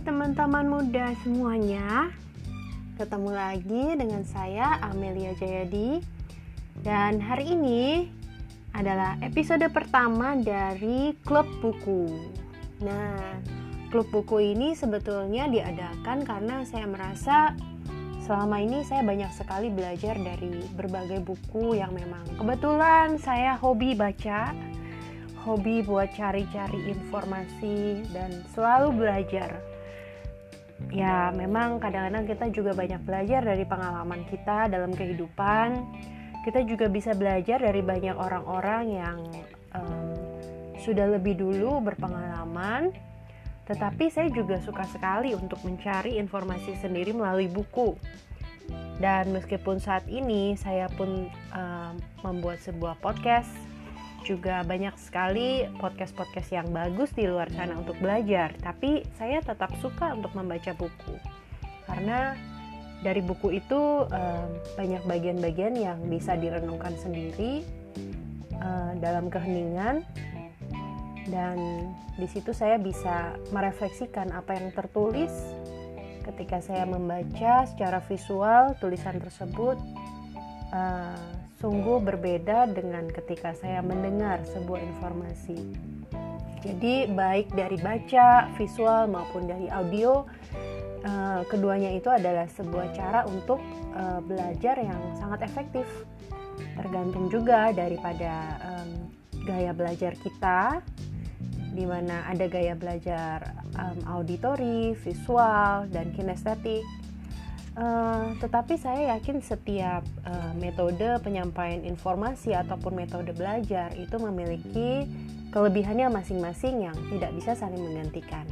teman-teman muda semuanya. Ketemu lagi dengan saya Amelia Jayadi. Dan hari ini adalah episode pertama dari Klub Buku. Nah, Klub Buku ini sebetulnya diadakan karena saya merasa selama ini saya banyak sekali belajar dari berbagai buku yang memang kebetulan saya hobi baca hobi buat cari-cari informasi dan selalu belajar. Ya, memang kadang-kadang kita juga banyak belajar dari pengalaman kita dalam kehidupan. Kita juga bisa belajar dari banyak orang-orang yang um, sudah lebih dulu berpengalaman. Tetapi saya juga suka sekali untuk mencari informasi sendiri melalui buku. Dan meskipun saat ini saya pun um, membuat sebuah podcast juga banyak sekali podcast-podcast yang bagus di luar sana untuk belajar, tapi saya tetap suka untuk membaca buku. Karena dari buku itu uh, banyak bagian-bagian yang bisa direnungkan sendiri uh, dalam keheningan. Dan di situ saya bisa merefleksikan apa yang tertulis. Ketika saya membaca secara visual tulisan tersebut uh, sungguh berbeda dengan ketika saya mendengar sebuah informasi. Jadi, baik dari baca, visual, maupun dari audio, uh, keduanya itu adalah sebuah cara untuk uh, belajar yang sangat efektif. Tergantung juga daripada gaya belajar kita, di mana ada gaya belajar auditori, visual, dan kinestetik Uh, tetapi saya yakin setiap uh, metode penyampaian informasi ataupun metode belajar itu memiliki kelebihannya masing-masing yang tidak bisa saling menggantikan.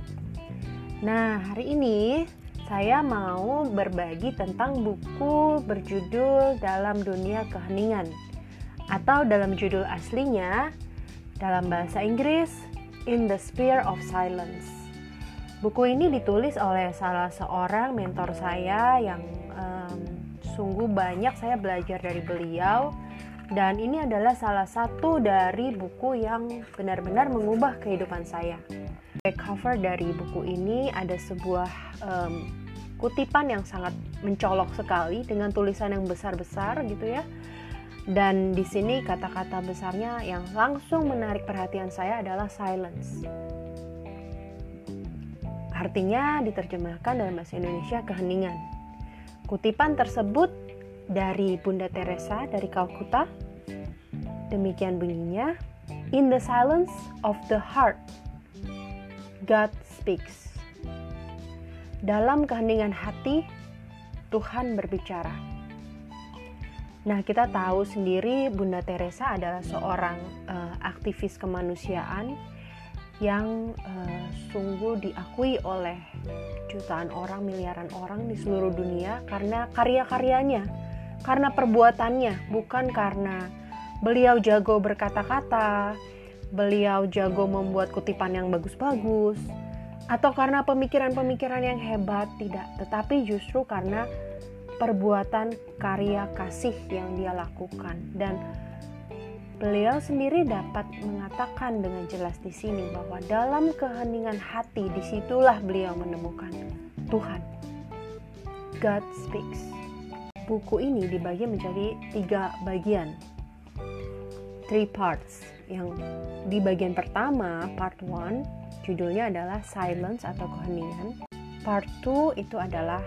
Nah, hari ini saya mau berbagi tentang buku berjudul Dalam Dunia Keheningan atau dalam judul aslinya dalam bahasa Inggris In the Sphere of Silence. Buku ini ditulis oleh salah seorang mentor saya yang um, sungguh banyak saya belajar dari beliau dan ini adalah salah satu dari buku yang benar-benar mengubah kehidupan saya. Back cover dari buku ini ada sebuah um, kutipan yang sangat mencolok sekali dengan tulisan yang besar-besar gitu ya. Dan di sini kata-kata besarnya yang langsung menarik perhatian saya adalah silence. Artinya diterjemahkan dalam bahasa Indonesia keheningan. Kutipan tersebut dari Bunda Teresa dari Kalkuta. Demikian bunyinya, In the silence of the heart, God speaks. Dalam keheningan hati, Tuhan berbicara. Nah, kita tahu sendiri Bunda Teresa adalah seorang uh, aktivis kemanusiaan yang uh, sungguh diakui oleh jutaan orang, miliaran orang di seluruh dunia karena karya-karyanya, karena perbuatannya, bukan karena beliau jago berkata-kata, beliau jago membuat kutipan yang bagus-bagus, atau karena pemikiran-pemikiran yang hebat, tidak, tetapi justru karena perbuatan karya kasih yang dia lakukan. Dan Beliau sendiri dapat mengatakan dengan jelas di sini bahwa dalam keheningan hati di situlah beliau menemukan Tuhan. God speaks. Buku ini dibagi menjadi tiga bagian, three parts. Yang di bagian pertama, part one, judulnya adalah silence atau keheningan. Part two itu adalah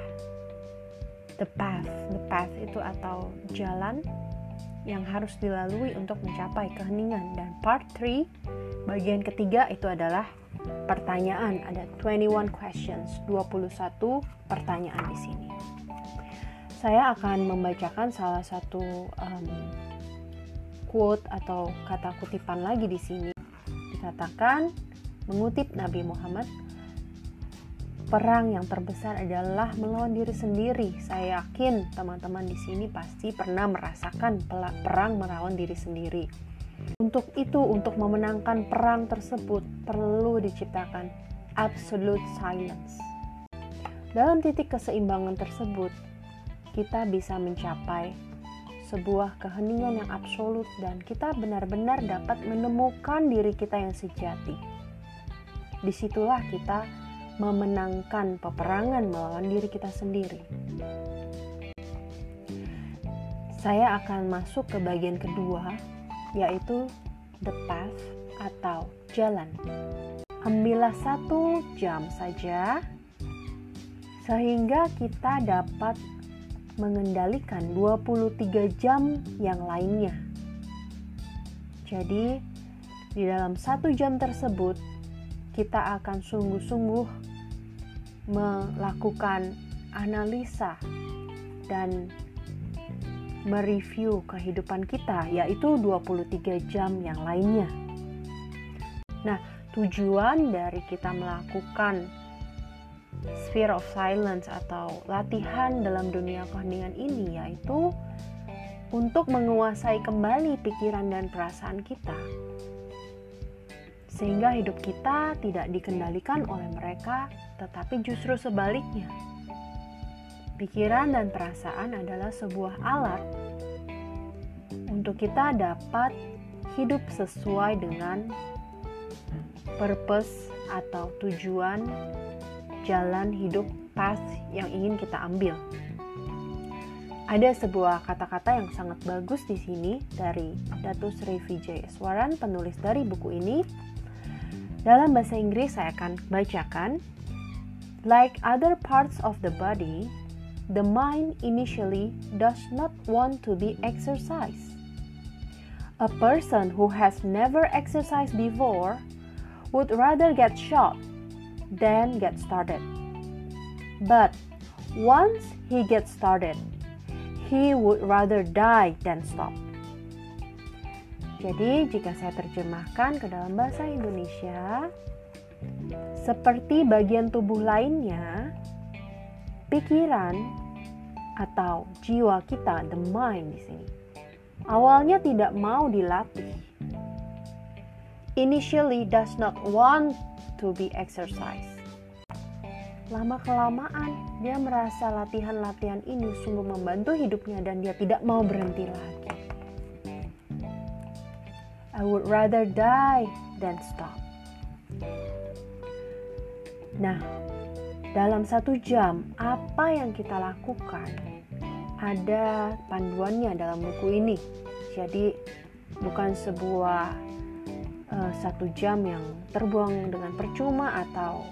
the path. The path itu atau jalan yang harus dilalui untuk mencapai keheningan. Dan part 3 bagian ketiga itu adalah pertanyaan. Ada 21 questions 21 pertanyaan di sini. Saya akan membacakan salah satu um, quote atau kata kutipan lagi di sini. Dikatakan mengutip Nabi Muhammad perang yang terbesar adalah melawan diri sendiri. Saya yakin teman-teman di sini pasti pernah merasakan perang melawan diri sendiri. Untuk itu, untuk memenangkan perang tersebut perlu diciptakan absolute silence. Dalam titik keseimbangan tersebut, kita bisa mencapai sebuah keheningan yang absolut dan kita benar-benar dapat menemukan diri kita yang sejati. Di situlah kita memenangkan peperangan melawan diri kita sendiri. Saya akan masuk ke bagian kedua, yaitu the path atau jalan. Ambillah satu jam saja, sehingga kita dapat mengendalikan 23 jam yang lainnya. Jadi, di dalam satu jam tersebut, kita akan sungguh-sungguh melakukan analisa dan mereview kehidupan kita, yaitu 23 jam yang lainnya. Nah, tujuan dari kita melakukan sphere of silence atau latihan dalam dunia keheningan ini yaitu untuk menguasai kembali pikiran dan perasaan kita sehingga hidup kita tidak dikendalikan oleh mereka tetapi justru sebaliknya pikiran dan perasaan adalah sebuah alat untuk kita dapat hidup sesuai dengan purpose atau tujuan jalan hidup path yang ingin kita ambil. Ada sebuah kata-kata yang sangat bagus di sini dari Datus Sri Vijay Eswaran, penulis dari buku ini. Dalam bahasa Inggris saya akan bacakan. Like other parts of the body, the mind initially does not want to be exercised. A person who has never exercised before would rather get shot than get started. But once he gets started, he would rather die than stop. Jadi, jika saya terjemahkan ke dalam bahasa Indonesia, seperti bagian tubuh lainnya, pikiran atau jiwa kita, the mind di sini, awalnya tidak mau dilatih. Initially does not want to be exercised. Lama-kelamaan, dia merasa latihan-latihan ini sungguh membantu hidupnya dan dia tidak mau berhenti lagi. I would rather die than stop. Nah, dalam satu jam, apa yang kita lakukan? Ada panduannya dalam buku ini. Jadi, bukan sebuah uh, satu jam yang terbuang dengan percuma atau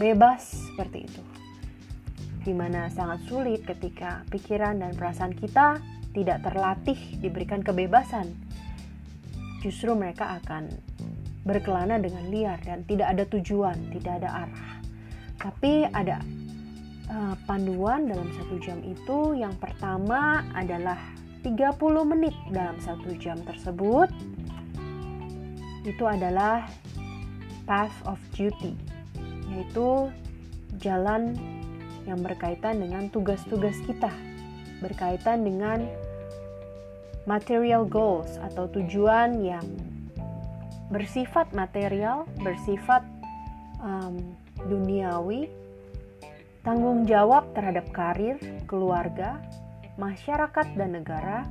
bebas seperti itu. Di mana sangat sulit ketika pikiran dan perasaan kita tidak terlatih diberikan kebebasan. Justru mereka akan berkelana dengan liar dan tidak ada tujuan, tidak ada arah. Tapi ada uh, panduan dalam satu jam itu. Yang pertama adalah 30 menit dalam satu jam tersebut itu adalah path of duty, yaitu jalan yang berkaitan dengan tugas-tugas kita, berkaitan dengan material goals atau tujuan yang bersifat material, bersifat um, duniawi, tanggung jawab terhadap karir, keluarga, masyarakat, dan negara,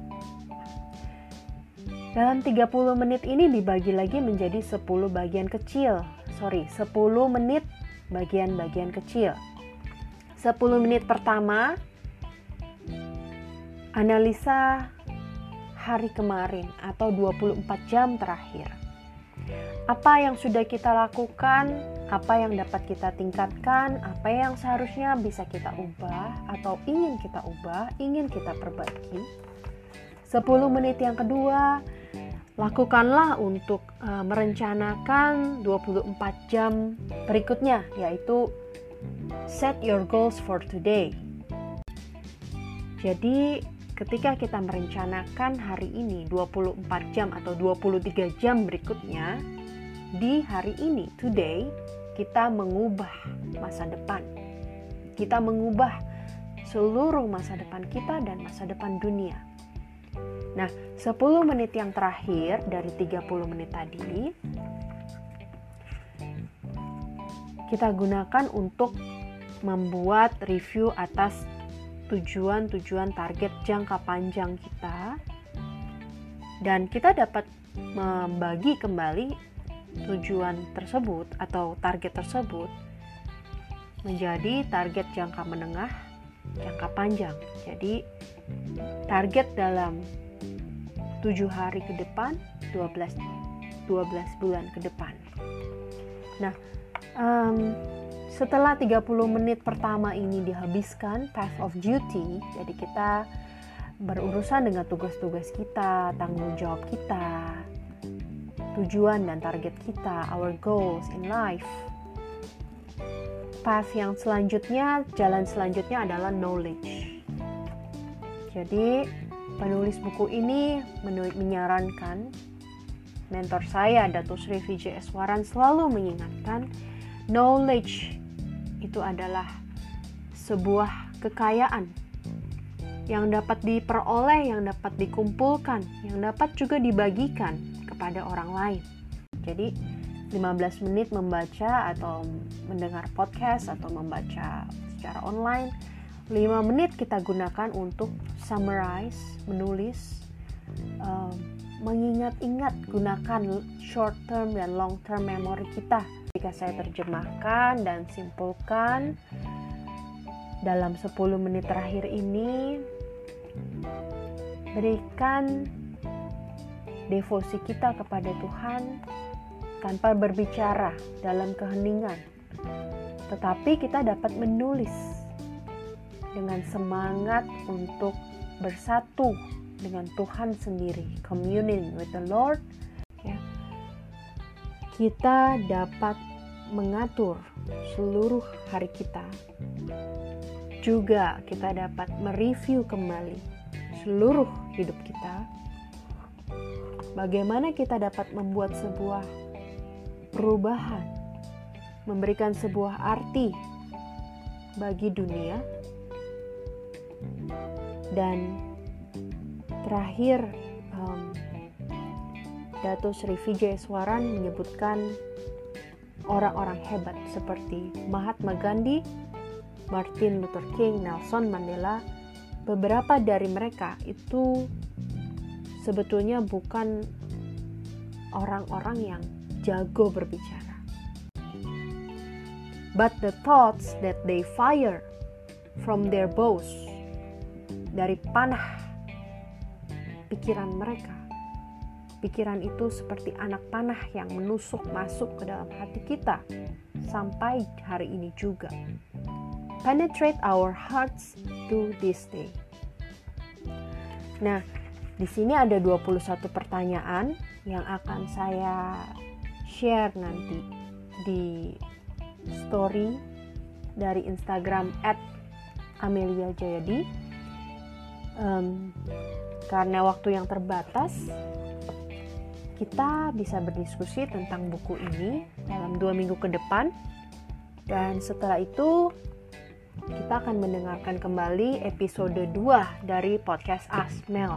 dalam 30 menit ini dibagi lagi menjadi 10 bagian kecil. Sorry, 10 menit bagian-bagian kecil. 10 menit pertama analisa hari kemarin atau 24 jam terakhir. Apa yang sudah kita lakukan, apa yang dapat kita tingkatkan, apa yang seharusnya bisa kita ubah atau ingin kita ubah, ingin kita perbaiki. 10 menit yang kedua, lakukanlah untuk uh, merencanakan 24 jam berikutnya yaitu set your goals for today. Jadi ketika kita merencanakan hari ini 24 jam atau 23 jam berikutnya di hari ini today kita mengubah masa depan. Kita mengubah seluruh masa depan kita dan masa depan dunia. Nah, 10 menit yang terakhir dari 30 menit tadi kita gunakan untuk membuat review atas tujuan-tujuan target jangka panjang kita dan kita dapat membagi kembali tujuan tersebut atau target tersebut menjadi target jangka menengah, jangka panjang. Jadi target dalam 7 hari ke depan, 12 12 bulan ke depan. Nah, um, setelah 30 menit pertama ini dihabiskan path of duty, jadi kita berurusan dengan tugas-tugas kita, tanggung jawab kita, tujuan dan target kita, our goals in life. Path yang selanjutnya, jalan selanjutnya adalah knowledge. Jadi, penulis buku ini menyarankan mentor saya, Datuk Sri Vijay Eswaran selalu mengingatkan knowledge itu adalah sebuah kekayaan yang dapat diperoleh, yang dapat dikumpulkan, yang dapat juga dibagikan kepada orang lain. Jadi 15 menit membaca atau mendengar podcast atau membaca secara online 5 menit kita gunakan untuk summarize, menulis, um, mengingat-ingat gunakan short term dan long term memory kita jika saya terjemahkan dan simpulkan dalam 10 menit terakhir ini berikan devosi kita kepada Tuhan tanpa berbicara dalam keheningan. Tetapi kita dapat menulis dengan semangat untuk bersatu dengan Tuhan sendiri. Communing with the Lord kita dapat mengatur seluruh hari kita. Juga kita dapat mereview kembali seluruh hidup kita. Bagaimana kita dapat membuat sebuah perubahan, memberikan sebuah arti bagi dunia, dan terakhir Dato Sri Vijay Swaran menyebutkan orang-orang hebat seperti Mahatma Gandhi, Martin Luther King, Nelson Mandela, beberapa dari mereka itu sebetulnya bukan orang-orang yang jago berbicara. But the thoughts that they fire from their bows dari panah pikiran mereka Pikiran itu seperti anak panah yang menusuk masuk ke dalam hati kita sampai hari ini juga. Penetrate our hearts to this day. Nah, di sini ada 21 pertanyaan yang akan saya share nanti di story dari Instagram @ameliajayadi. Um, karena waktu yang terbatas, kita bisa berdiskusi tentang buku ini dalam dua minggu ke depan dan setelah itu kita akan mendengarkan kembali episode 2 dari podcast Asmel.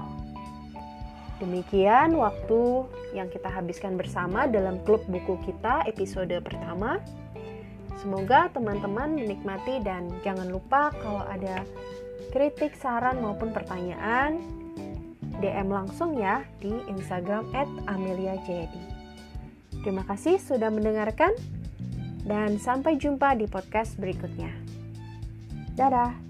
Demikian waktu yang kita habiskan bersama dalam klub buku kita episode pertama. Semoga teman-teman menikmati dan jangan lupa kalau ada kritik, saran maupun pertanyaan DM langsung ya di Instagram @ameliajayadi. Terima kasih sudah mendengarkan dan sampai jumpa di podcast berikutnya. Dadah.